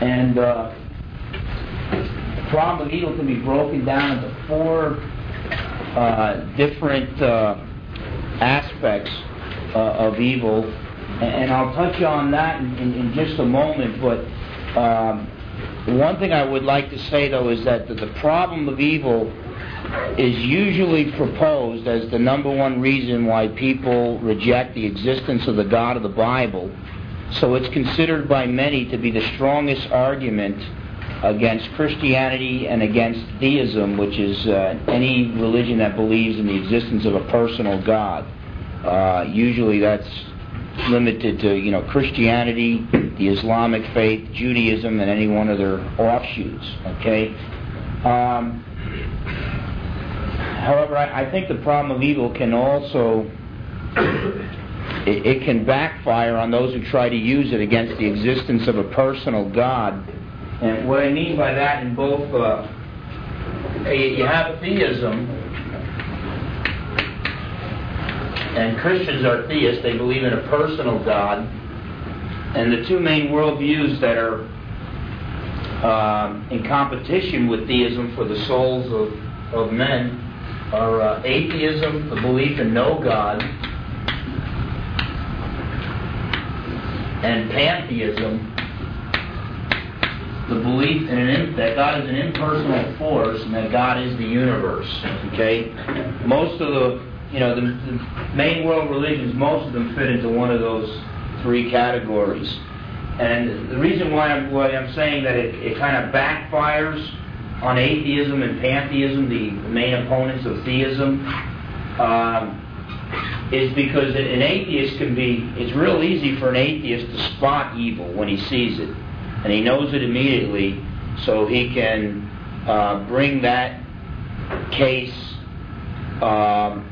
And uh, the problem of evil can be broken down into four uh, different uh, aspects uh, of evil, and I'll touch on that in, in, in just a moment. But um, one thing I would like to say, though, is that the, the problem of evil is usually proposed as the number one reason why people reject the existence of the God of the Bible. So it's considered by many to be the strongest argument against Christianity and against theism, which is uh, any religion that believes in the existence of a personal God. Uh, usually that's limited to you know Christianity, the Islamic faith, Judaism, and any one of their offshoots. Okay. Um, however, I, I, think the problem of evil can also it, it can backfire on those who try to use it against the existence of a personal God and what I mean by that in both, uh, you have theism, and Christians are theists. They believe in a personal God. And the two main worldviews that are uh, in competition with theism for the souls of, of men are uh, atheism, the belief in no God, and pantheism, the belief in an, that God is an impersonal force and that God is the universe. Okay, most of the you know the, the main world religions, most of them fit into one of those three categories. And the reason why I'm, why I'm saying that it, it kind of backfires on atheism and pantheism, the, the main opponents of theism, um, is because an atheist can be, it's real easy for an atheist to spot evil when he sees it and he knows it immediately, so he can uh, bring that case um,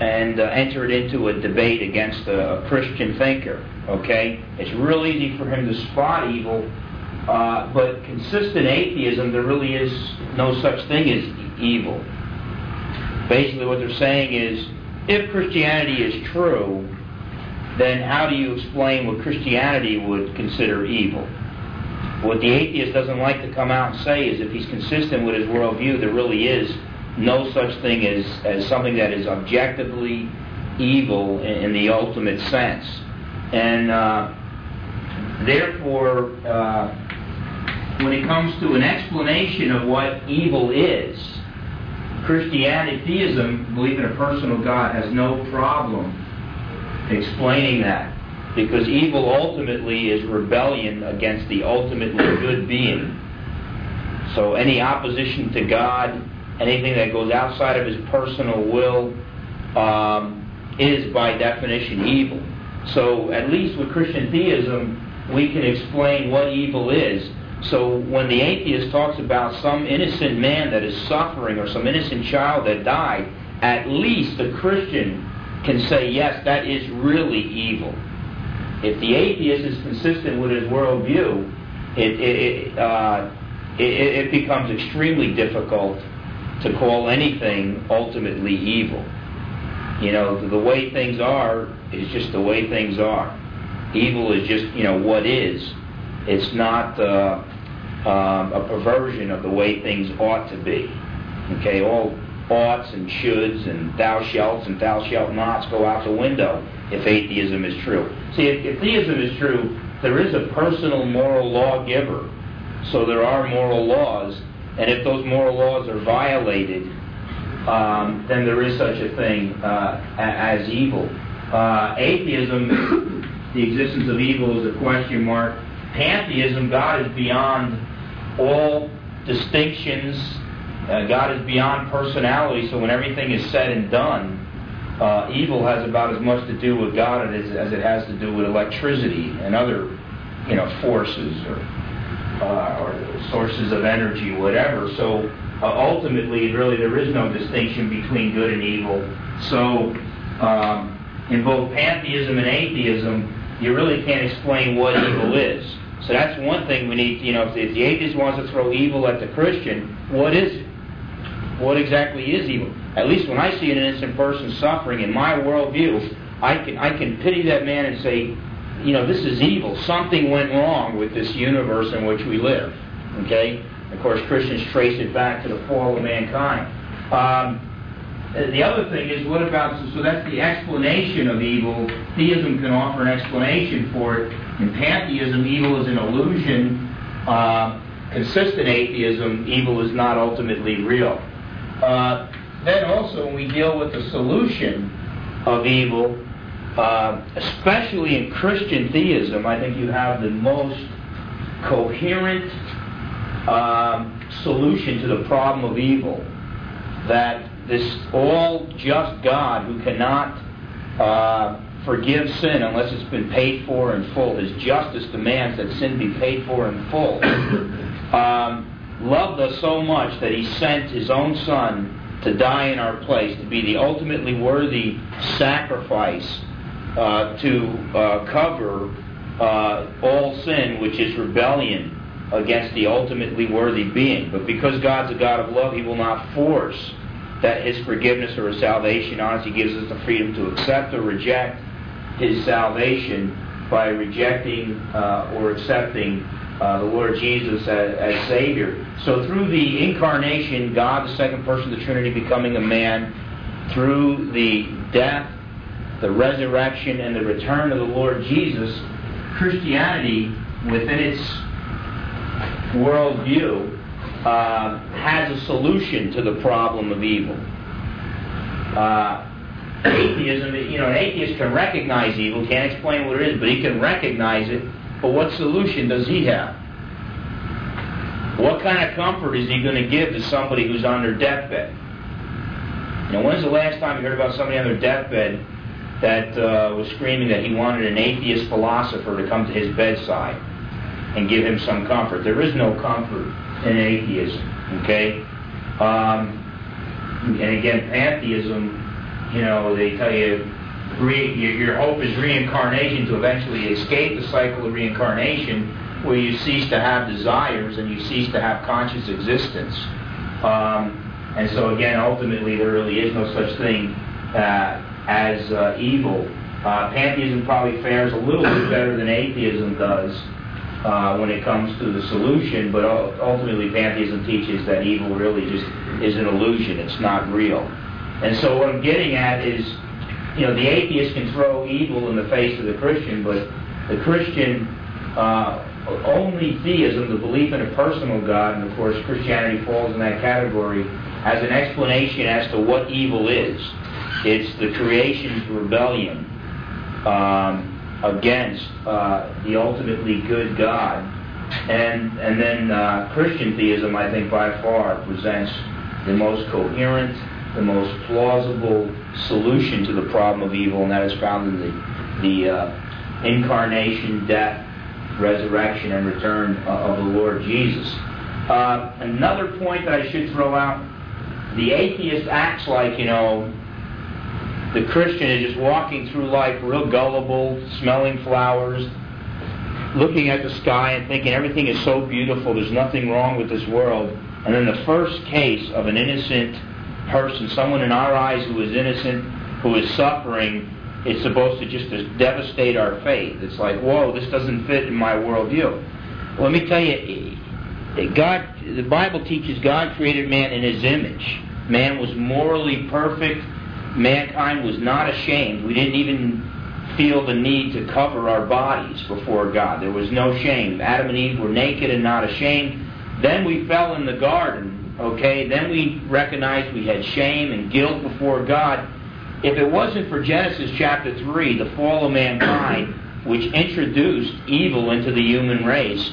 and uh, enter it into a debate against a, a, Christian thinker. Okay, it's real easy for him to spot evil, uh, but consistent atheism, there really is no such thing as evil. Basically, what they're saying is, if Christianity is true, then how do you explain what Christianity would consider evil? What the atheist doesn't like to come out and say is if he's consistent with his worldview, there really is no such thing as, as something that is objectively evil in, in the ultimate sense. And uh, therefore, uh, when it comes to an explanation of what evil is, Christianity, theism, belief in a personal God, has no problem explaining that because evil ultimately is rebellion against the ultimately good being. So any opposition to God, anything that goes outside of his personal will, um, is by definition evil. So at least with Christian theism, we can explain what evil is. So when the atheist talks about some innocent man that is suffering or some innocent child that died, at least the Christian can say, yes, that is really evil. If the atheist is consistent with his worldview, it, it, uh, it, it becomes extremely difficult to call anything ultimately evil. You know, the way things are is just the way things are. Evil is just, you know, what is. It's not uh, um, a perversion of the way things ought to be. Okay, all oughts and shoulds and thou shalt and thou shalt nots go out the window if atheism is true. See, if, if theism is true, there is a personal moral lawgiver. So there are moral laws, and if those moral laws are violated, um, then there is such a thing uh, as evil. Uh, atheism, the existence of evil is a question mark. Pantheism, God is beyond all distinctions. Uh, God is beyond personality, so when everything is said and done, uh, evil has about as much to do with God as, as it has to do with electricity and other, you know, forces or, uh, or sources of energy, whatever. So uh, ultimately, really, there is no distinction between good and evil. So um, in both pantheism and atheism, you really can't explain what evil is. So that's one thing we need. To, you know, if the, if the atheist wants to throw evil at the Christian, what is it? What exactly is evil? At least when I see an innocent person suffering in my worldview, I can I can pity that man and say, you know, this is evil. Something went wrong with this universe in which we live. Okay? Of course, Christians trace it back to the fall of mankind. Um, the other thing is, what about, so that's the explanation of evil. Theism can offer an explanation for it. In pantheism, evil is an illusion. Uh, consistent atheism, evil is not ultimately real. Uh, then also, when we deal with the solution of evil, uh, especially in Christian theism, I think you have the most coherent um, solution to the problem of evil. That this all just God who cannot uh, forgive sin unless it's been paid for in full, his justice demands that sin be paid for in full, um, loved us so much that he sent his own Son to die in our place, to be the ultimately worthy sacrifice uh, to uh, cover uh, all sin, which is rebellion against the ultimately worthy being. But because God's a God of love, He will not force that His forgiveness or His salvation on us. He gives us the freedom to accept or reject His salvation by rejecting uh, or accepting uh, the Lord Jesus as, as, Savior. So through the incarnation, God, the second person of the Trinity, becoming a man, through the death, the resurrection, and the return of the Lord Jesus, Christianity, within its worldview, uh, has a solution to the problem of evil. Uh, atheism, you know, an atheist can recognize evil, can't explain what it is, but he can recognize it. But what solution does he have? What kind of comfort is he going to give to somebody who's on their deathbed? You know, when's the last time you heard about somebody on their deathbed that uh, was screaming that he wanted an atheist philosopher to come to his bedside and give him some comfort? There is no comfort in atheism, okay? Um, and again, pantheism, you know, they tell you re, your hope is reincarnation to eventually escape the cycle of reincarnation where you cease to have desires and you cease to have conscious existence. Um, and so again, ultimately, there really is no such thing uh, as uh, evil. Uh, pantheism probably fares a little bit better than atheism does uh, when it comes to the solution, but ultimately, pantheism teaches that evil really just is an illusion; it's not real. And so, what I'm getting at is, you know, the atheist can throw evil in the face of the Christian, but the Christian uh, only theism, the belief in a personal God, and of course Christianity falls in that category, as an explanation as to what evil is. It's the creation's rebellion um, against uh, the ultimately good God. And, and then uh, Christian theism, I think, by far presents the most coherent, the most plausible solution to the problem of evil, and that is found in the, the uh, incarnation, death, resurrection and return uh, of the Lord Jesus. Uh, another point that I should throw out the atheist acts like, you know, the Christian is just walking through life real gullible, smelling flowers, looking at the sky and thinking everything is so beautiful, there's nothing wrong with this world. And then the first case of an innocent person, someone in our eyes who is innocent, who is suffering, it's supposed to just devastate our faith. It's like, whoa, this doesn't fit in my worldview. Let me tell you, God, the Bible teaches God created man in His image. Man was morally perfect. Mankind was not ashamed. We didn't even feel the need to cover our bodies before God. There was no shame. Adam and Eve were naked and not ashamed. Then we fell in the garden, okay? Then we recognized we had shame and guilt before God if it wasn't for Genesis chapter 3, the fall of mankind, which introduced evil into the human race,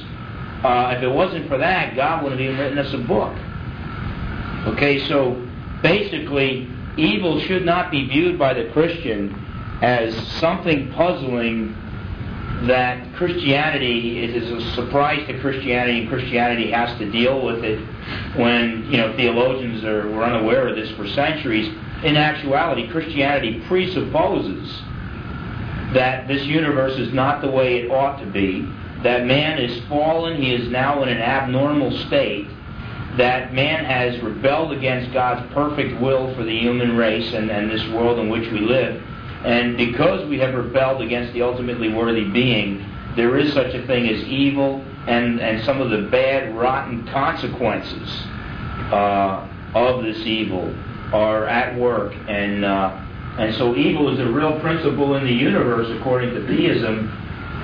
uh, if it wasn't for that, God wouldn't have even written us a book. Okay, so basically, evil should not be viewed by the Christian as something puzzling that Christianity it is a surprise to Christianity, and Christianity has to deal with it when you know theologians are, were unaware of this for centuries. In actuality, Christianity presupposes that this universe is not the way it ought to be, that man is fallen, he is now in an abnormal state, that man has rebelled against God's perfect will for the human race and, and this world in which we live, And because we have rebelled against the ultimately worthy being, there is such a thing as evil and, and some of the bad, rotten consequences uh, of this evil are at work. And, uh, and so evil is a real principle in the universe according to theism.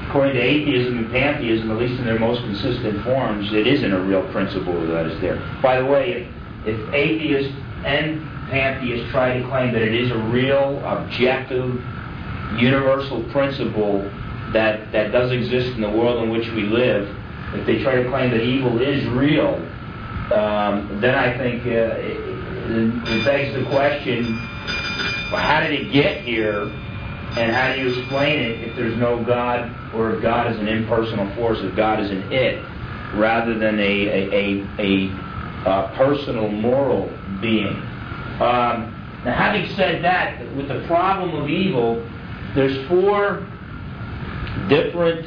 According to atheism and pantheism, at least in their most consistent forms, it isn't a real principle that is there. By the way, if, if atheists and pantheists try to claim that it is a real, objective, universal principle that, that does exist in the world in which we live, if they try to claim that evil is real, um, then I think uh, it, it begs the question well, how did it get here? And how do you explain it if there's no God, or if God is an impersonal force, if God is an it, rather than a, a, a, a uh, personal moral being? Um, now, having said that, with the problem of evil, there's four different.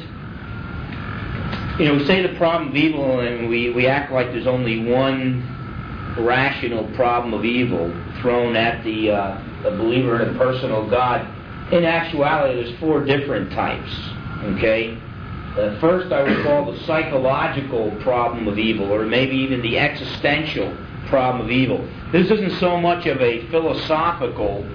You know, we say the problem of evil, and we, we act like there's only one rational problem of evil thrown at the, uh, the believer in a personal God. In actuality, there's four different types. Okay? Uh, first, I would call the psychological problem of evil, or maybe even the existential problem of evil. This isn't so much of a philosophical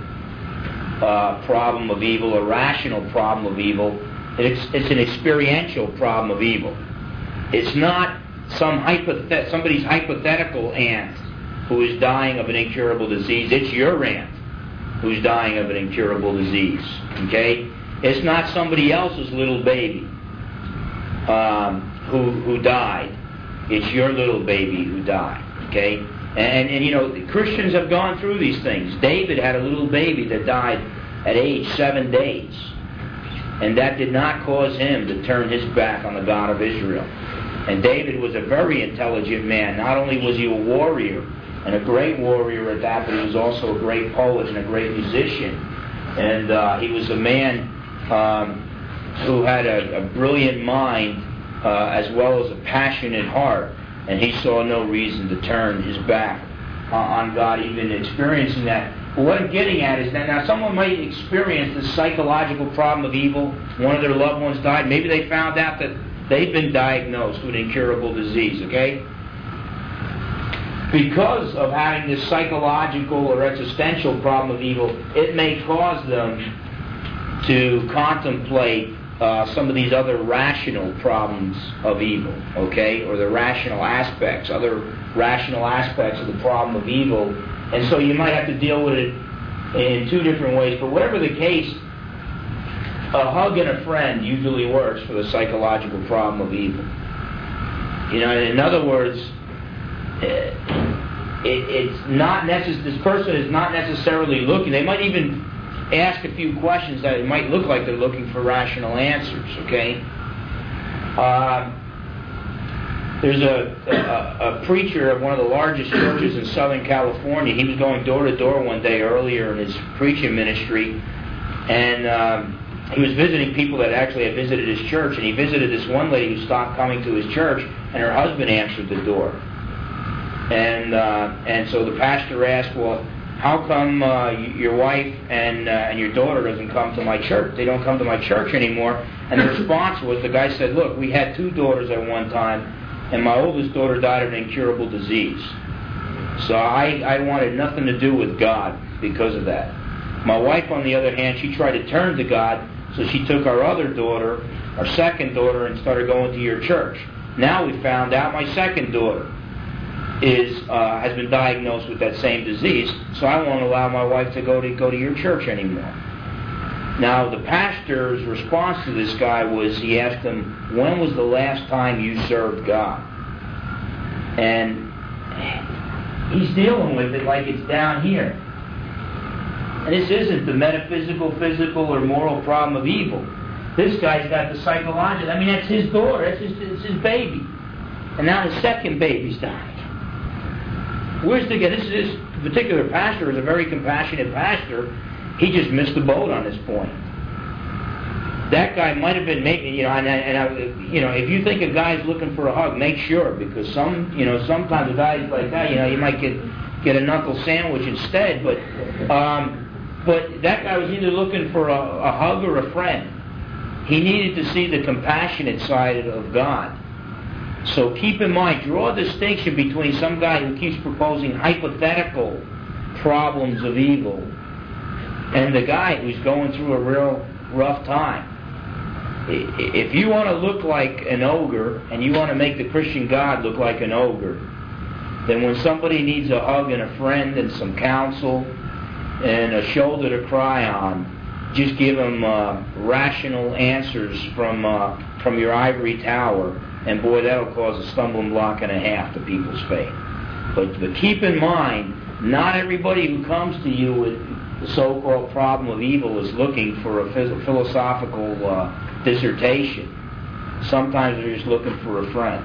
uh, problem of evil, a rational problem of evil. It's, it's an experiential problem of evil. It's not some hypothet- somebody's hypothetical aunt who is dying of an incurable disease. It's your aunt who's dying of an incurable disease. Okay? It's not somebody else's little baby um, who, who died. It's your little baby who died. Okay? And, and, you know, Christians have gone through these things. David had a little baby that died at age seven days. And that did not cause him to turn his back on the God of Israel. And David was a very intelligent man. Not only was he a warrior, and a great warrior at that, but he was also a great poet and a great musician. And uh, he was a man um, who had a, a brilliant mind uh, as well as a passionate heart. And he saw no reason to turn his back on God, even experiencing that. But what I'm getting at is that now someone might experience the psychological problem of evil. One of their loved ones died. Maybe they found out that they've been diagnosed with incurable disease, okay? because of having this psychological or existential problem of evil, it may cause them to contemplate uh, some of these other rational problems of evil, okay, or the rational aspects, other rational aspects of the problem of evil. And so you might have to deal with it in two different ways. But whatever the case, a hug and a friend usually works for the psychological problem of evil. You know, in other words, it, it's not necessary. This person is not necessarily looking. They might even ask a few questions that it might look like they're looking for rational answers. Okay. Uh, there's a, a, a, preacher of one of the largest churches in Southern California. He was going door to door one day earlier in his preaching ministry, and um, he was visiting people that actually had visited his church. And he visited this one lady who stopped coming to his church, and her husband answered the door. And uh, and so the pastor asked, well, how come uh, your wife and uh, and your daughter doesn't come to my church? They don't come to my church anymore. And the response was, the guy said, look, we had two daughters at one time, and my oldest daughter died of an incurable disease. So I I wanted nothing to do with God because of that. My wife, on the other hand, she tried to turn to God, so she took our other daughter, our second daughter, and started going to your church. Now we found out my second daughter is uh, has been diagnosed with that same disease, so I won't allow my wife to go to go to your church anymore. Now, the pastor's response to this guy was he asked him, When was the last time you served God? And he's dealing with it like it's down here. And this isn't the metaphysical, physical, or moral problem of evil. This guy's got the psychological. I mean, that's his daughter, that's his, it's his baby. And now the second baby's dying. Where's the This, this particular pastor is a very compassionate pastor. He just missed the boat on this point. That guy might have been making, you know, and, and I, you know, if you think a guy's looking for a hug, make sure because some, you know, sometimes a guy's like that, you know, you might get get a knuckle sandwich instead. But um, but that guy was either looking for a, a hug or a friend. He needed to see the compassionate side of God. So keep in mind, draw a distinction between some guy who keeps proposing hypothetical problems of evil and the guy who's going through a real rough time. If you want to look like an ogre and you want to make the Christian God look like an ogre, then when somebody needs a hug and a friend and some counsel and a shoulder to cry on, just give them uh, rational answers from uh, from your ivory tower, and boy, that'll cause a stumbling block and a half to people's faith. But, but keep in mind, not everybody who comes to you with the so-called problem of evil is looking for a philosophical uh, dissertation. Sometimes they're just looking for a friend.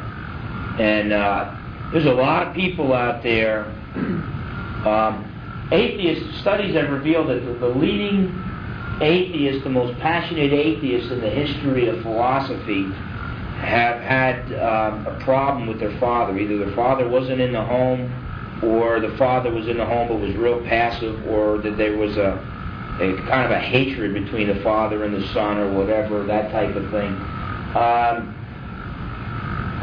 And uh, there's a lot of people out there. Um, atheist studies have revealed that the, the leading atheist, the most passionate atheist in the history of philosophy, have had um, a problem with their father. Either their father wasn't in the home or the father was in the home but was real passive, or that there was a, a kind of a hatred between the father and the son, or whatever, that type of thing. Um,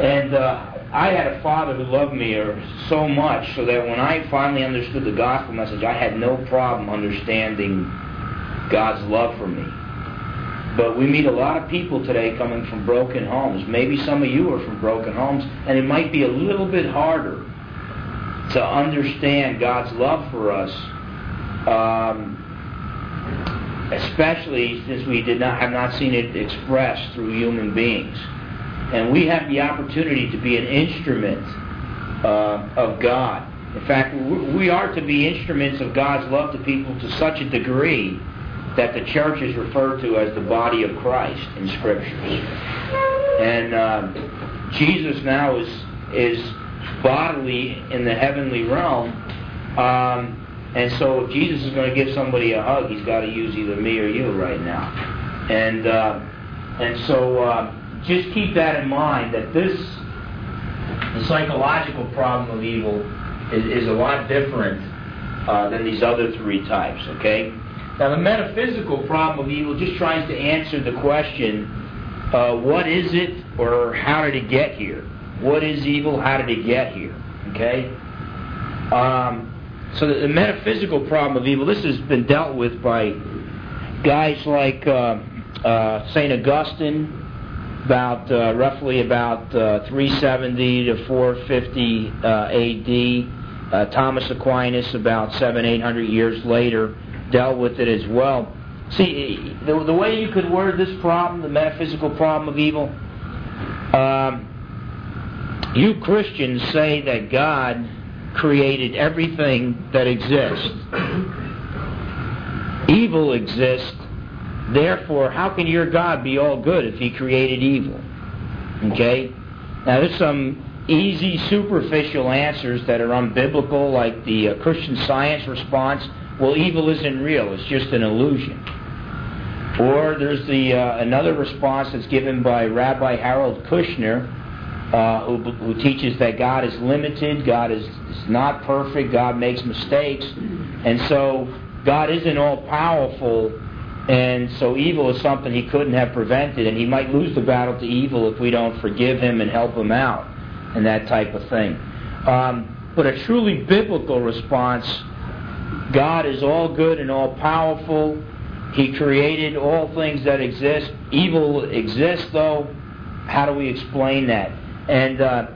and uh, I had a father who loved me so much, so that when I finally understood the gospel message, I had no problem understanding God's love for me. But we meet a lot of people today coming from broken homes. Maybe some of you are from broken homes, and it might be a little bit harder to understand God's love for us, um, especially since we did not have not seen it expressed through human beings. And we have the opportunity to be an instrument uh, of God. In fact, we are to be instruments of God's love to people to such a degree that the church is referred to as the body of Christ in Scriptures. And uh, Jesus now is is bodily in the heavenly realm. Um, and so if Jesus is going to give somebody a hug, he's got to use either me or you right now. And uh, and so uh, just keep that in mind that this the psychological problem of evil is, is a lot different uh, than these other three types. Okay. Now the metaphysical problem of evil just tries to answer the question, uh, what is it or how did it get here? What is evil? How did it get here? Okay? Um, so the, the, metaphysical problem of evil, this has been dealt with by guys like uh, uh, St. Augustine, about uh, roughly about uh, 370 to 450 uh, AD. Thomas Aquinas, about seven, eight hundred years later, dealt with it as well. See, the, the way you could word this problem, the metaphysical problem of evil, um, you Christians say that God created everything that exists. Evil exists. Therefore, how can your God be all good if He created evil? Okay? Now, there's some easy, superficial answers that are unbiblical, like the uh, Christian science response well, evil isn't real, it's just an illusion. Or there's the uh, another response that's given by Rabbi Harold Kushner, uh, who, who, teaches that God is limited, God is, is not perfect, God makes mistakes, and so God isn't all powerful, and so evil is something He couldn't have prevented, and He might lose the battle to evil if we don't forgive Him and help Him out, and that type of thing. Um, but a truly biblical response God is all good and all powerful. He created all things that exist. Evil exists, though. How do we explain that? And uh,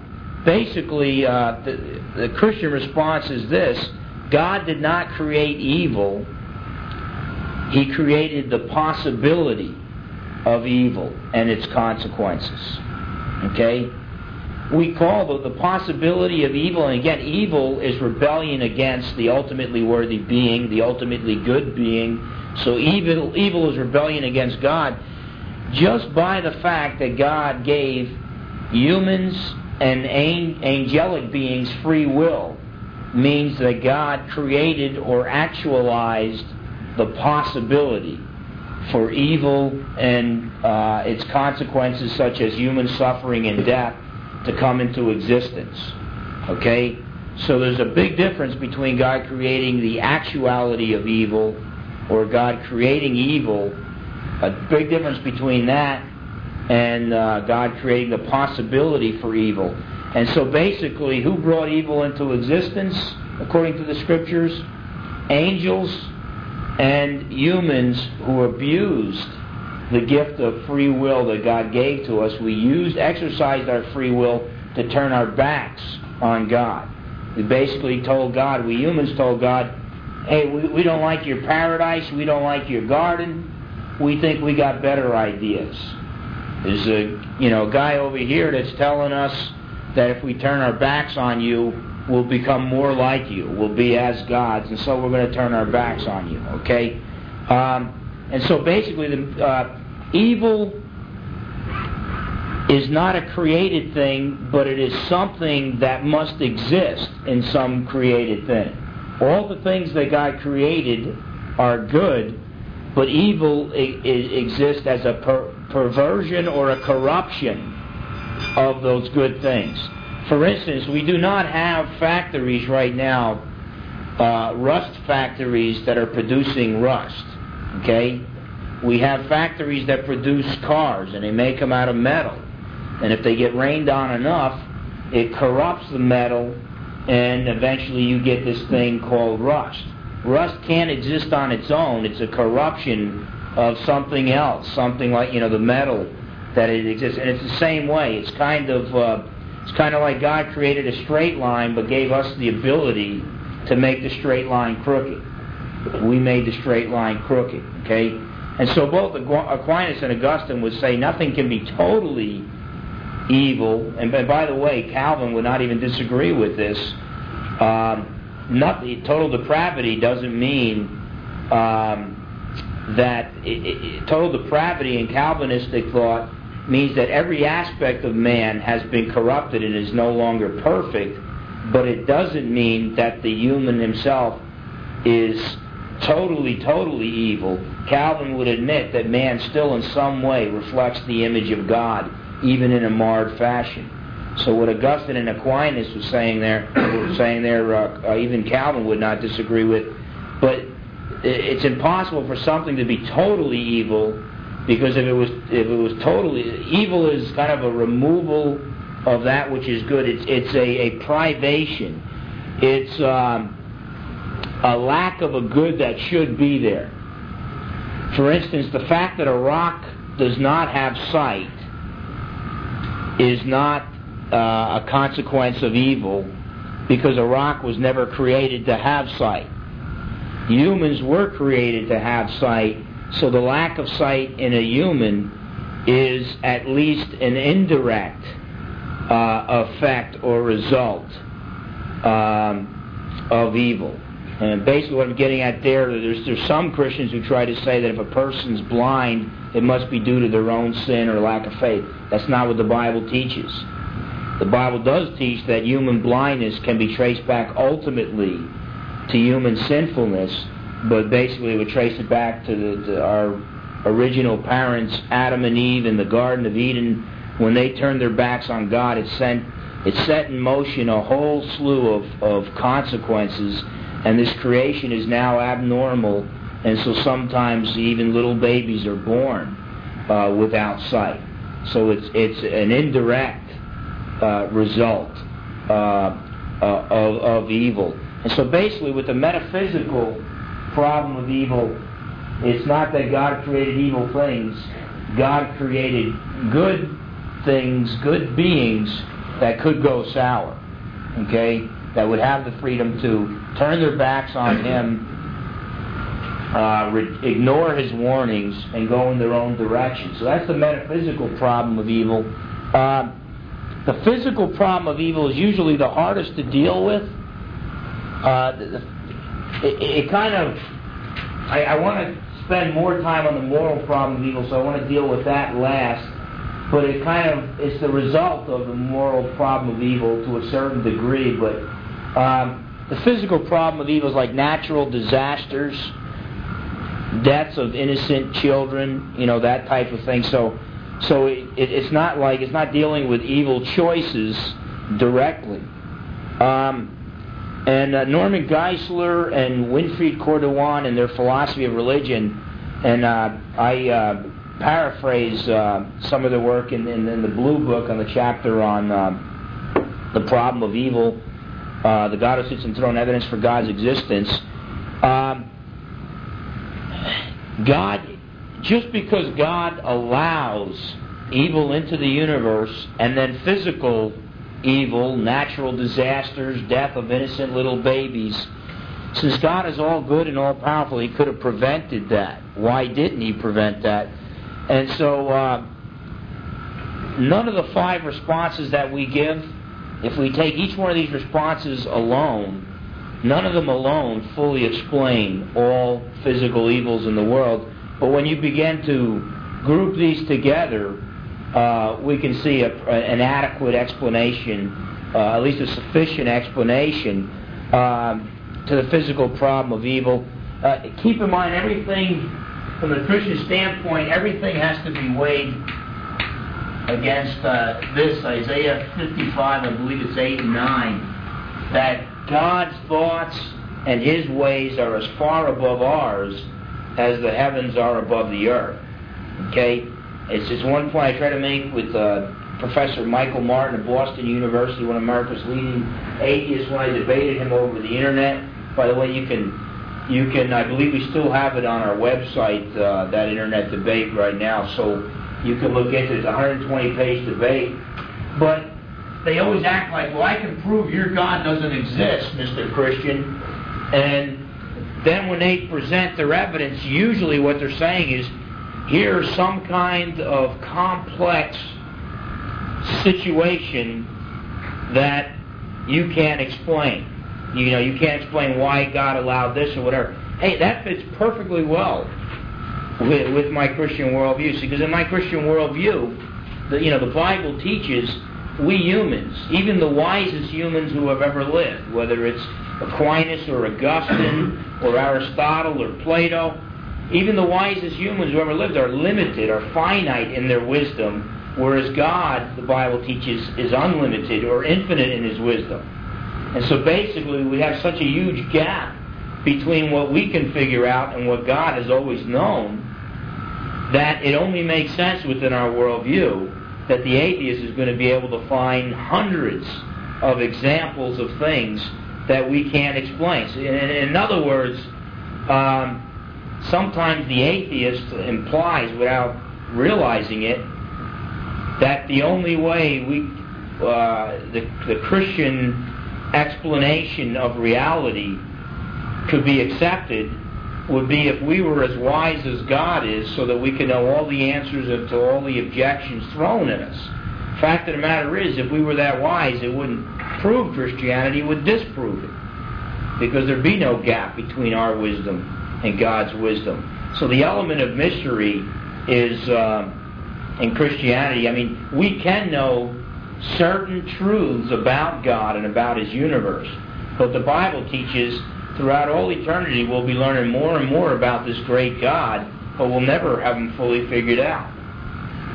basically, uh, the, the Christian response is this God did not create evil, He created the possibility of evil and its consequences. Okay? We call the, the possibility of evil, and again, evil is rebellion against the ultimately worthy being, the ultimately good being. So evil, evil is rebellion against God just by the fact that God gave humans and angelic beings free will means that God created or actualized the possibility for evil and uh, its consequences, such as human suffering and death, to come into existence. Okay? So there's a big difference between God creating the actuality of evil or God creating evil. A big difference between that and uh, God creating the possibility for evil. And so basically, who brought evil into existence according to the scriptures? Angels and humans who abused the gift of free will that God gave to us. We used, exercised our free will to turn our backs on God. We basically told God, we humans told God, hey, we, we don't like your paradise, we don't like your garden, we think we got better ideas. There's a you know guy over here that's telling us that if we turn our backs on you, we'll become more like you. We'll be as gods, and so we're going to turn our backs on you. Okay, um, and so basically, the uh, evil is not a created thing, but it is something that must exist in some created thing. All the things that God created are good, but evil I- I- exists as a per- perversion or a corruption of those good things. For instance, we do not have factories right now, uh, rust factories that are producing rust. Okay? We have factories that produce cars and they make them out of metal. And if they get rained on enough, it corrupts the metal and eventually you get this thing called rust. Rust can't exist on its own. It's a corruption of something else, something like, you know, the metal that it exists. And it's the same way. It's kind of uh, it's kind of like God created a straight line but gave us the ability to make the straight line crooked. We made the straight line crooked, okay? And so both Aquinas and Augustine would say nothing can be totally evil. And by the way, Calvin would not even disagree with this. Um, not, total depravity doesn't mean um, that it, it, total depravity in Calvinistic thought means that every aspect of man has been corrupted and is no longer perfect, but it doesn't mean that the human himself is totally, totally evil. Calvin would admit that man still in some way reflects the image of God, even in a marred fashion. So what Augustine and Aquinas was saying there, were saying there, uh, uh, even Calvin would not disagree with. But it's impossible for something to be totally evil because if it was if it was totally evil is kind of a removal of that which is good. It's it's a, a privation. It's um, a lack of a good that should be there. For instance, the fact that a rock does not have sight is not uh, a consequence of evil because a rock was never created to have sight. Humans were created to have sight, so the lack of sight in a human is at least an indirect uh, effect or result um, of evil. And basically, what I'm getting at there, there's, there's some Christians who try to say that if a person's blind, it must be due to their own sin or lack of faith. That's not what the Bible teaches. The Bible does teach that human blindness can be traced back ultimately to human sinfulness, but basically would trace it back to, the, to our original parents, Adam and Eve, in the Garden of Eden. When they turned their backs on God, it sent it set in motion a whole slew of, of consequences, and this creation is now abnormal, and so sometimes even little babies are born uh, without sight. So it's it's an indirect uh, result uh, uh, of, of evil. And so basically, with the metaphysical problem of evil, it's not that God created evil things. God created good things, good beings that could go sour. Okay? That would have the freedom to turn their backs on Him, uh, re- ignore His warnings, and go in their own direction. So that's the metaphysical problem of evil. Uh, the physical problem of evil is usually the hardest to deal with. Uh, it, it, kind of, I, I want to spend more time on the moral problem of evil, so I want to deal with that last. But it kind of is the result of the moral problem of evil to a certain degree. But um, the physical problem of evil is like natural disasters, deaths of innocent children, you know, that type of thing. So so it, it, it's not like it's not dealing with evil choices directly. Um, And uh, Norman Geisler and Winfried Corduan and their philosophy of religion, and uh, I uh, paraphrase uh, some of their work in, in, in, the Blue Book on the chapter on uh, the problem of evil, uh, the God who sits enthroned, evidence for God's existence. Um, God, just because God allows evil into the universe and then physical evil, natural disasters, death of innocent little babies. Since God is all good and all powerful, He could have prevented that. Why didn't He prevent that? And so, uh, none of the five responses that we give, if we take each one of these responses alone, none of them alone fully explain all physical evils in the world. But when you begin to group these together, uh, we can see a, an adequate explanation, uh, at least a sufficient explanation um, to the physical problem of evil. Uh, keep in mind, everything from the Christian standpoint, everything has to be weighed against uh, this Isaiah 55, I believe it's 8 and 9, that God's thoughts and His ways are as far above ours as the heavens are above the earth. Okay? It's just one point I try to make with uh, Professor Michael Martin of Boston University, one of America's leading atheists, when I debated him over the internet. By the way, you can, you can, I believe we still have it on our website, uh, that internet debate right now, so you can look into it. It's a 120 page debate. But they always act like, well, I can prove your God doesn't exist, Mr. Christian. And then when they present their evidence, usually what they're saying is, here's some kind of complex situation that you can't explain. You know, you can't explain why God allowed this or whatever. Hey, that fits perfectly well with, with my Christian worldview. Because in my Christian worldview, the, you know, the Bible teaches we humans, even the wisest humans who have ever lived, whether it's Aquinas or Augustine or Aristotle or Plato, even the wisest humans who ever lived are limited, are finite in their wisdom, whereas God, the Bible teaches, is unlimited or infinite in his wisdom. And so basically, we have such a huge gap between what we can figure out and what God has always known that it only makes sense within our worldview that the atheist is going to be able to find hundreds of examples of things that we can't explain. In, in other words, um, sometimes the atheist implies, without realizing it, that the only way we, uh, the, the Christian explanation of reality could be accepted would be if we were as wise as God is so that we could know all the answers to all the objections thrown at us. Fact of the matter is, if we were that wise, it wouldn't prove Christianity, it would disprove it. Because there'd be no gap between our wisdom and God's wisdom. So the element of mystery is uh, in Christianity. I mean, we can know certain truths about God and about His universe, but the Bible teaches throughout all eternity we'll be learning more and more about this great God, but we'll never have Him fully figured out.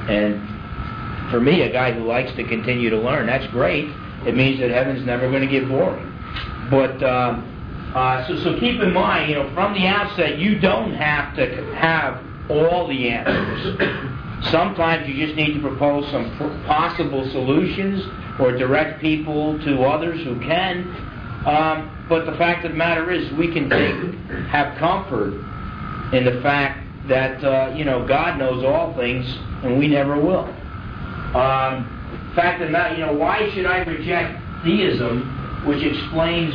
And for me, a guy who likes to continue to learn, that's great. It means that heaven's never going to get boring. But uh, uh, so, so keep in mind, you know, from the outset, you don't have to have all the answers. Sometimes you just need to propose some possible solutions or direct people to others who can. Um, but the fact of the matter is, we can take, have comfort in the fact that uh, you know God knows all things, and we never will. Um, fact of the matter, you know, why should I reject theism, which explains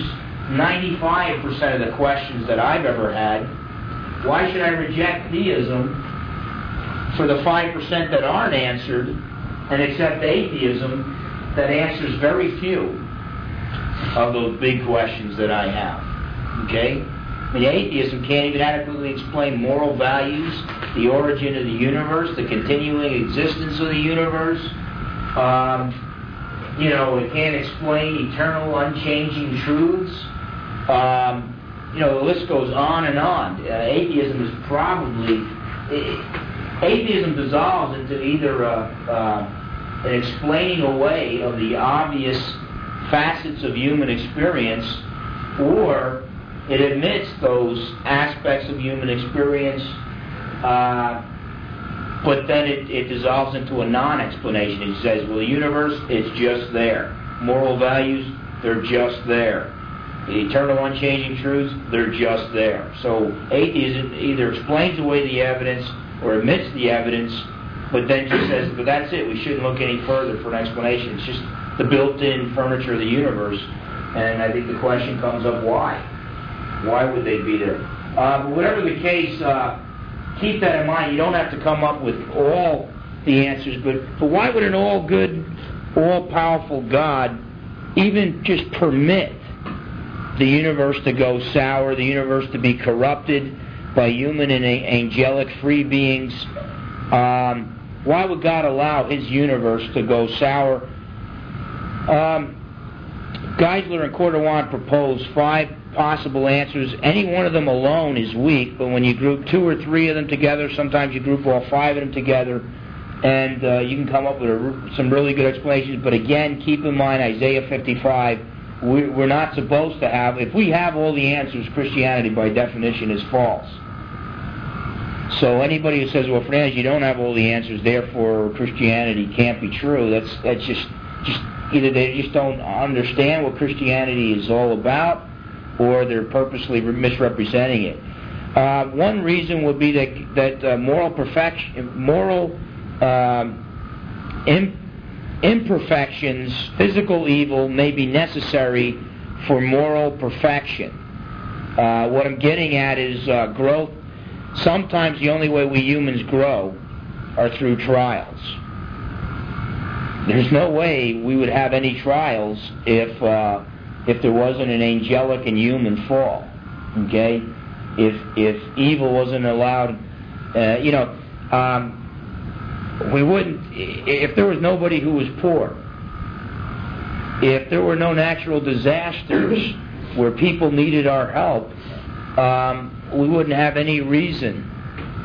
95% of the questions that I've ever had, why should I reject theism for the 5% that aren't answered and accept atheism that answers very few of those big questions that I have? Okay? The atheism can't even adequately explain moral values, the origin of the universe, the continuing existence of the universe. Um, you know, it can't explain eternal, unchanging truths. Um, you know, the list goes on and on. Uh, atheism is probably it, atheism dissolves into either a, uh, an explaining away of the obvious facets of human experience, or it admits those aspects of human experience, uh, but then it, it dissolves into a non-explanation. It says, well, the universe is just there. Moral values, they're just there. The eternal unchanging truths, they're just there. So atheism either explains away the evidence or admits the evidence, but then just says, but that's it, we shouldn't look any further for an explanation. It's just the built-in furniture of the universe. And I think the question comes up, why? Why would they be there? Uh, but whatever the case, uh, keep that in mind. You don't have to come up with all the answers, but, but why would an all-good, all-powerful God even just permit the universe to go sour, the universe to be corrupted by human and angelic free beings? Um, why would God allow His universe to go sour? Um, Geisler and Corduan propose five possible answers. Any one of them alone is weak, but when you group two or three of them together, sometimes you group all five of them together, and uh, you can come up with a, some really good explanations. But again, keep in mind Isaiah 55. We, we're not supposed to have, if we have all the answers, Christianity by definition is false. So anybody who says, well, Fernandes, you don't have all the answers, therefore Christianity can't be true, that's, that's just, just either they just don't understand what Christianity is all about, or they're purposely misrepresenting it. Uh, one reason would be that that uh, moral perfection, moral um, imperfections, physical evil may be necessary for moral perfection. Uh, what I'm getting at is uh, growth. Sometimes the only way we humans grow are through trials. There's no way we would have any trials if uh, if there wasn't an angelic and human fall. Okay, if if evil wasn't allowed, uh, you know, um, we wouldn't. If there was nobody who was poor, if there were no natural disasters where people needed our help, um, we wouldn't have any reason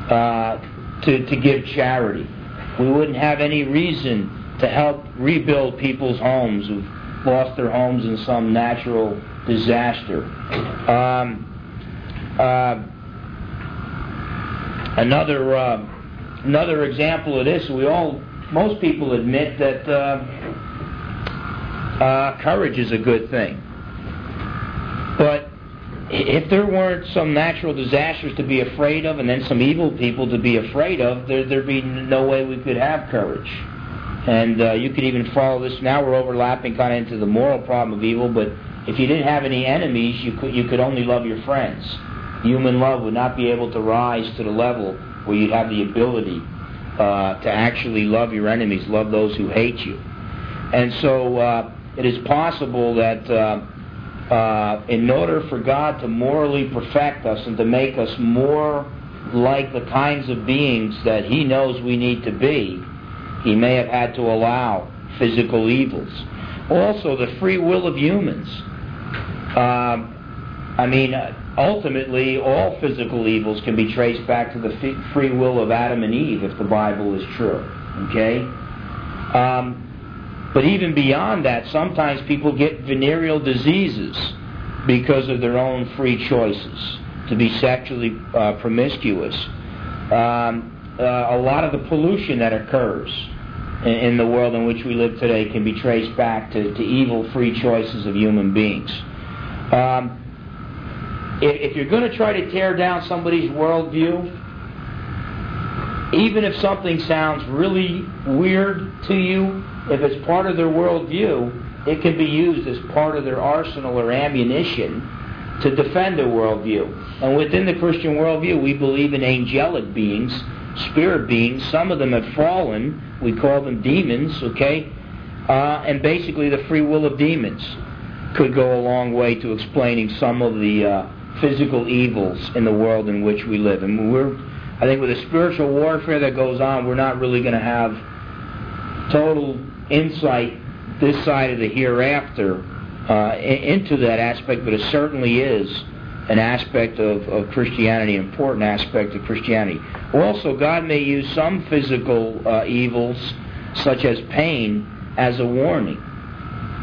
uh, to to give charity. We wouldn't have any reason to help rebuild people's homes who've lost their homes in some natural disaster. Um, uh, another uh, another example of this, we all most people admit that uh, uh courage is a good thing, but if there weren't some natural disasters to be afraid of and then some evil people to be afraid of, there, there'd be no way we could have courage. And uh, you could even follow this. Now we're overlapping kind of into the moral problem of evil, but if you didn't have any enemies, you could, you could only love your friends. Human love would not be able to rise to the level where you'd have the ability uh, to actually love your enemies, love those who hate you. And so uh, it is possible that uh, uh, in order for God to morally perfect us and to make us more like the kinds of beings that He knows we need to be, he may have had to allow physical evils. Also, the free will of humans. Um, I mean, ultimately, all physical evils can be traced back to the free will of Adam and Eve if the Bible is true. Okay? Um, but even beyond that, sometimes people get venereal diseases because of their own free choices to be sexually uh, promiscuous. Um, uh, a lot of the pollution that occurs in, the world in which we live today can be traced back to, to evil free choices of human beings. Um, if you're going to try to tear down somebody's worldview, even if something sounds really weird to you, if it's part of their worldview, it can be used as part of their arsenal or ammunition to defend their worldview. And within the Christian worldview, we believe in angelic beings spirit beings. Some of them have fallen. We call them demons, okay? Uh, and basically, the free will of demons could go a long way to explaining some of the uh, physical evils in the world in which we live. And we're, I think, with the spiritual warfare that goes on, we're not really going to have total insight this side of the hereafter uh, into that aspect, but it certainly is an aspect of, of Christianity, an important aspect of Christianity. Also, God may use some physical uh, evils, such as pain, as a warning.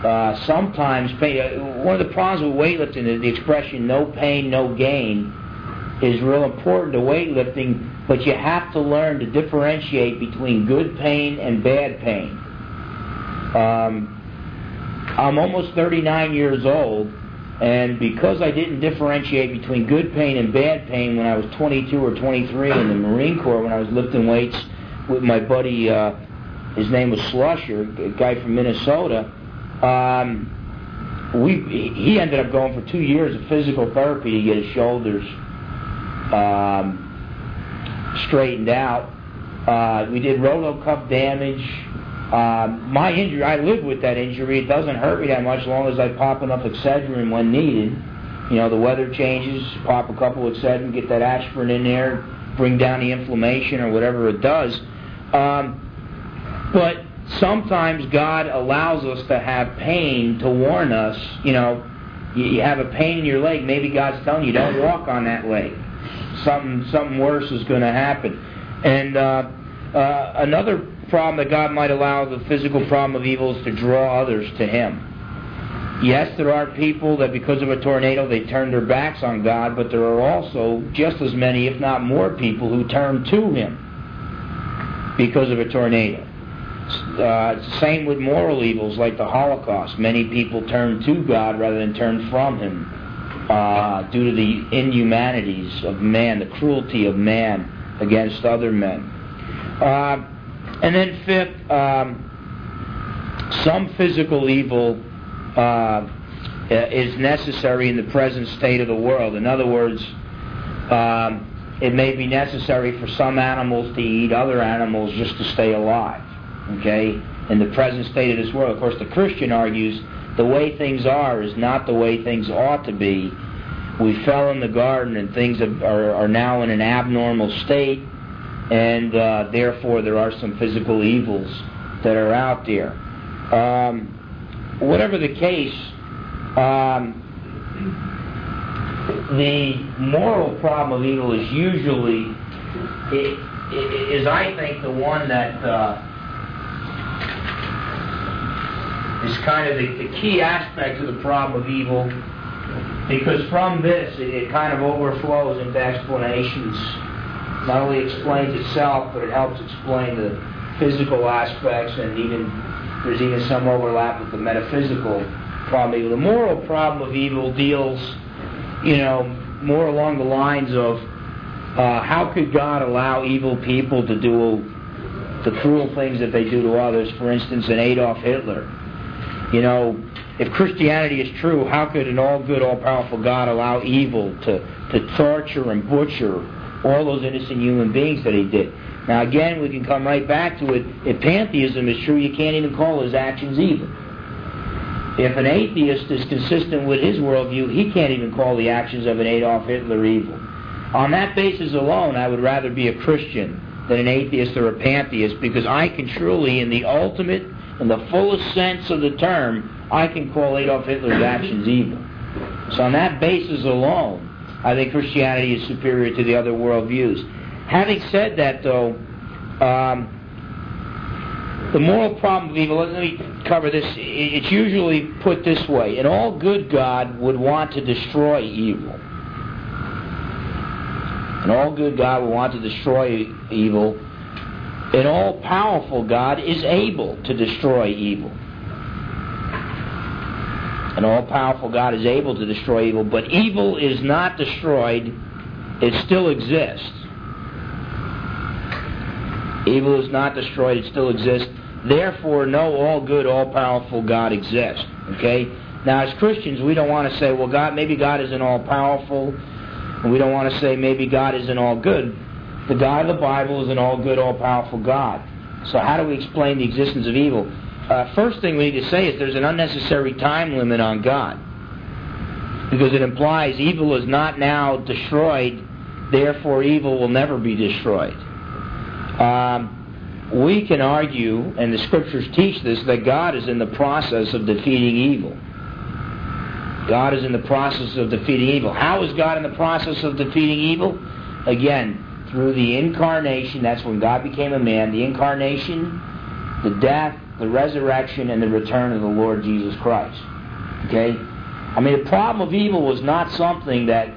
uh, sometimes pain. Uh, one of the problems with weightlifting is the expression "no pain, no gain" is real important to weightlifting, but you have to learn to differentiate between good pain and bad pain. Um, I'm almost 39 years old, and because I didn't differentiate between good pain and bad pain when I was 22 or 23 in the Marine Corps when I was lifting weights with my buddy, uh, his name was Slusher, a guy from Minnesota. Um, we he ended up going for two years of physical therapy to get his shoulders um, straightened out. Uh, we did roto cuff damage. Um, my injury, I live with that injury. It doesn't hurt me that much as long as I pop enough Excedrin when needed. You know, the weather changes, pop a couple of Excedrin, get that aspirin in there, bring down the inflammation or whatever it does. Um, but sometimes God allows us to have pain to warn us. You know, you, you have a pain in your leg. Maybe God's telling you don't walk on that leg. Something something worse is going to happen. And uh, uh, another problem that God might allow the physical problem of evil is to draw others to Him. Yes, there are people that because of a tornado they turn their backs on God, but there are also just as many, if not more, people who turn to Him because of a tornado. Uh, same with moral evils like the Holocaust. Many people turn to God rather than turn from Him uh, due to the inhumanities of man, the cruelty of man against other men. Uh, and then fifth, um, some physical evil uh, is necessary in the present state of the world. In other words, um, it may be necessary for some animals to eat other animals just to stay alive. Okay? In the present state of this world. Of course, the Christian argues the way things are is not the way things ought to be. We fell in the garden and things are, are now in an abnormal state and uh, therefore there are some physical evils that are out there. Um, whatever the case, um, the moral problem of evil is usually, is I think the one that uh, is kind of the, the, key aspect of the problem of evil, because from this it, it kind of overflows into explanations not only explains itself, but it helps explain the physical aspects, and even there's even some overlap with the metaphysical problem. The moral problem of evil deals, you know, more along the lines of uh, how could God allow evil people to do the cruel things that they do to others? For instance, an Adolf Hitler. You know, if Christianity is true, how could an all good, all powerful God allow evil to, to torture and butcher all those innocent human beings that he did. Now, again, we can come right back to it. If pantheism is true, you can't even call his actions evil. If an atheist is consistent with his worldview, he can't even call the actions of an Adolf Hitler evil. On that basis alone, I would rather be a Christian than an atheist or a pantheist because I can truly, in the ultimate, in the fullest sense of the term, I can call Adolf Hitler's actions evil. So on that basis alone, I think Christianity is superior to the other worldviews. Having said that, though, um, the moral problem of evil, let me cover this. It's usually put this way An all good God would want to destroy evil. An all good God would want to destroy evil. An all powerful God is able to destroy evil. An all powerful God is able to destroy evil, but evil is not destroyed, it still exists. Evil is not destroyed, it still exists. Therefore, no all good, all powerful God exists. Okay? Now, as Christians, we don't want to say, well, God, maybe God isn't all powerful, and we don't want to say maybe God isn't all good. The God of the Bible is an all good, all powerful God. So, how do we explain the existence of evil? Uh, first thing we need to say is there's an unnecessary time limit on God. Because it implies evil is not now destroyed, therefore evil will never be destroyed. Um, we can argue, and the scriptures teach this, that God is in the process of defeating evil. God is in the process of defeating evil. How is God in the process of defeating evil? Again, through the incarnation, that's when God became a man, the incarnation, the death, the resurrection, and the return of the Lord Jesus Christ. Okay? I mean, the problem of evil was not something that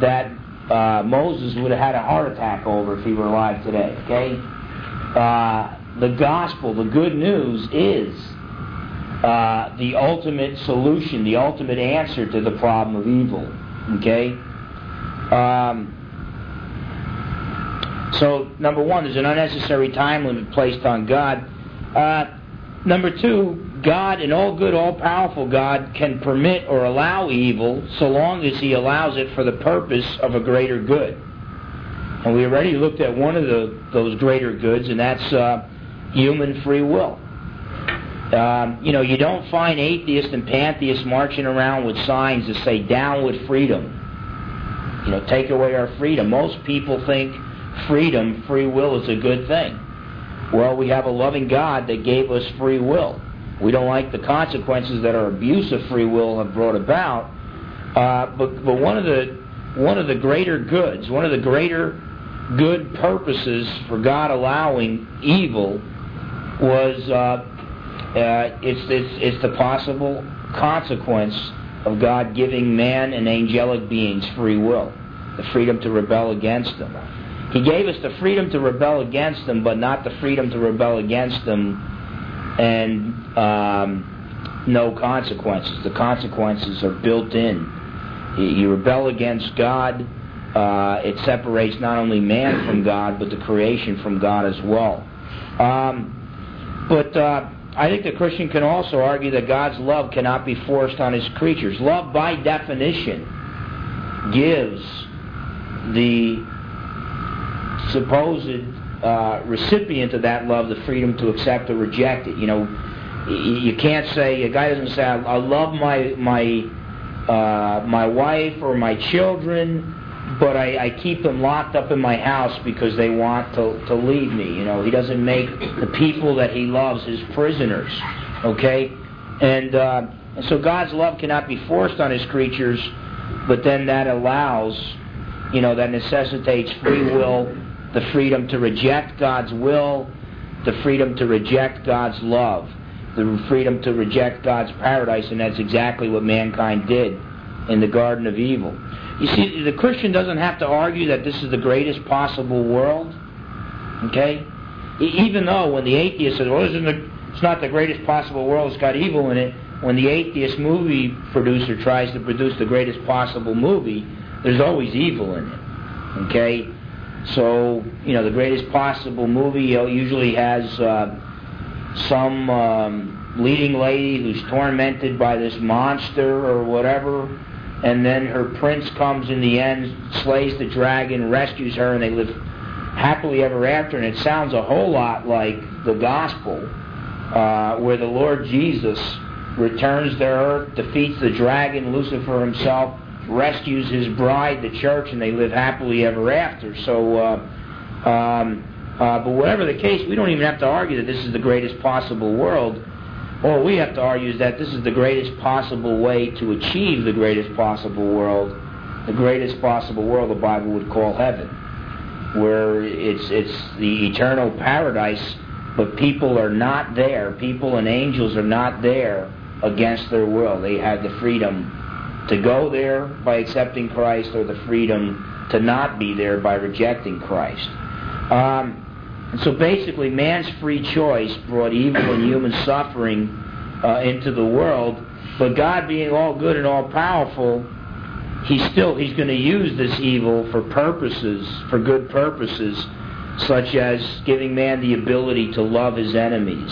that uh, Moses would have had a heart attack over if he were alive today. Okay? Uh, the gospel, the good news, is uh, the ultimate solution, the ultimate answer to the problem of evil. Okay? Um, so, number one, there's an unnecessary time limit placed on God. Uh, number two, God, an all good, all powerful God, can permit or allow evil so long as He allows it for the purpose of a greater good. And we already looked at one of the, those greater goods, and that's uh, human free will. Um, you know, you don't find atheists and pantheists marching around with signs that say "Down with freedom." You know, take away our freedom. Most people think freedom, free will, is a good thing. Well, we have a loving God that gave us free will. We don't like the consequences that our abuse of free will have brought about. Uh, but but one of the one of the greater goods, one of the greater good purposes for God allowing evil was uh, uh, it's, it's it's the possible consequence of God giving man and angelic beings free will, the freedom to rebel against Him. He gave us the freedom to rebel against Him, but not the freedom to rebel against Him and um, no consequences. The consequences are built in. You rebel against God, uh, it separates not only man from God, but the creation from God as well. Um, but uh, I think the Christian can also argue that God's love cannot be forced on his creatures. Love, by definition, gives the supposed uh, recipient of that love the freedom to accept or reject it. You know, you can't say a guy doesn't say I, love my my uh, my wife or my children, but I, I keep them locked up in my house because they want to to leave me. You know, he doesn't make the people that he loves his prisoners. Okay, and uh, and so God's love cannot be forced on his creatures, but then that allows, you know, that necessitates free will the freedom to reject God's will, the freedom to reject God's love, the freedom to reject God's paradise, and that's exactly what mankind did in the Garden of Evil. You see, the Christian doesn't have to argue that this is the greatest possible world. Okay? Even though when the atheist says, well, it's not the greatest possible world, it's got evil in it, when the atheist movie producer tries to produce the greatest possible movie, there's always evil in it. Okay? So, you know, the greatest possible movie usually has uh, some um, leading lady who's tormented by this monster or whatever, and then her prince comes in the end, slays the dragon, rescues her, and they live happily ever after. And it sounds a whole lot like the gospel, uh, where the Lord Jesus returns to earth, defeats the dragon, Lucifer himself, rescues his bride, the church, and they live happily ever after. So, uh, um, uh, but whatever the case, we don't even have to argue that this is the greatest possible world. All we have to argue is that this is the greatest possible way to achieve the greatest possible world. The greatest possible world the Bible would call heaven, where it's it's the eternal paradise, but people are not there. People and angels are not there against their will. They have the freedom to go there by accepting Christ or the freedom to not be there by rejecting Christ. Um, so basically, man's free choice brought evil and human suffering uh, into the world. But God, being all good and all powerful, He's still He's going to use this evil for purposes, for good purposes, such as giving man the ability to love his enemies,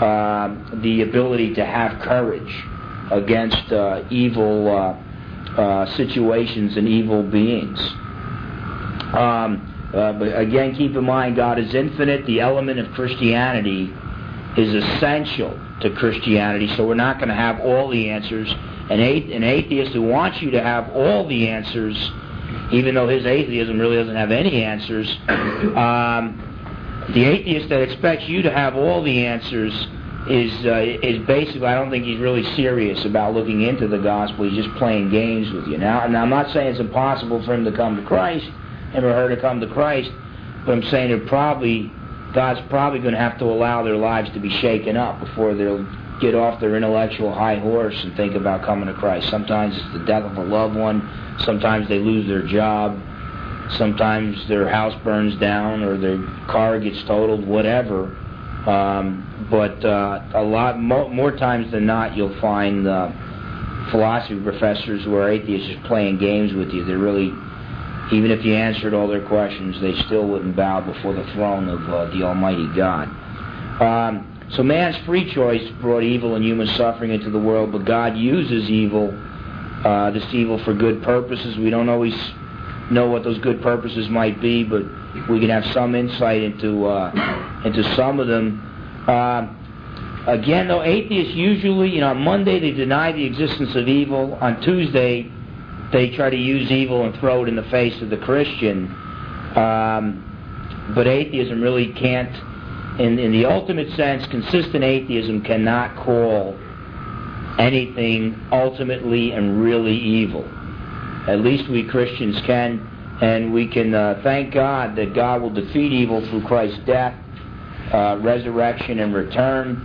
uh, the ability to have courage, against uh, evil uh, uh, situations and evil beings. Um, uh, but again, keep in mind, God is infinite. The element of Christianity is essential to Christianity, so we're not going to have all the answers. An, an atheist who wants you to have all the answers, even though his atheism really doesn't have any answers, um, the atheist that expects you to have all the answers is uh, is basically I don't think he's really serious about looking into the gospel. He's just playing games with you. Now, now I'm not saying it's impossible for him to come to Christ, him or her to come to Christ, but I'm saying it probably God's probably going to have to allow their lives to be shaken up before they'll get off their intellectual high horse and think about coming to Christ. Sometimes it's the death of a loved one. Sometimes they lose their job. Sometimes their house burns down or their car gets totaled, whatever. Um, but uh, a lot mo- more times than not, you'll find uh, philosophy professors who are atheists just playing games with you. They're really, even if you answered all their questions, they still wouldn't bow before the throne of uh, the Almighty God. Um, so man's free choice brought evil and human suffering into the world, but God uses evil, uh, this evil for good purposes. We don't always know what those good purposes might be, but we can have some insight into uh, into some of them. Uh, again, though, atheists usually, you know, on Monday they deny the existence of evil. On Tuesday, they try to use evil and throw it in the face of the Christian. Um, but atheism really can't, in, in the ultimate sense, consistent atheism cannot call anything ultimately and really evil. At least we Christians can, and we can uh, thank God that God will defeat evil through Christ's death, uh, resurrection, and return.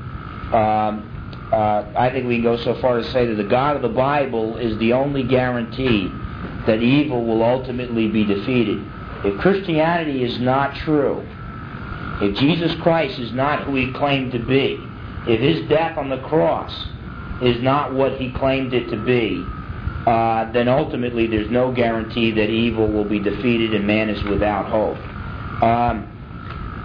Um, uh, I think we can go so far to say that the God of the Bible is the only guarantee that evil will ultimately be defeated. If Christianity is not true, if Jesus Christ is not who he claimed to be, if his death on the cross is not what he claimed it to be, uh, then ultimately there's no guarantee that evil will be defeated and man is without hope. Um,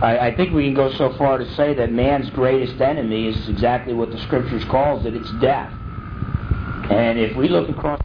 I, I, think we can go so far to say that man's greatest enemy is exactly what the scriptures calls it it's death. And if we look across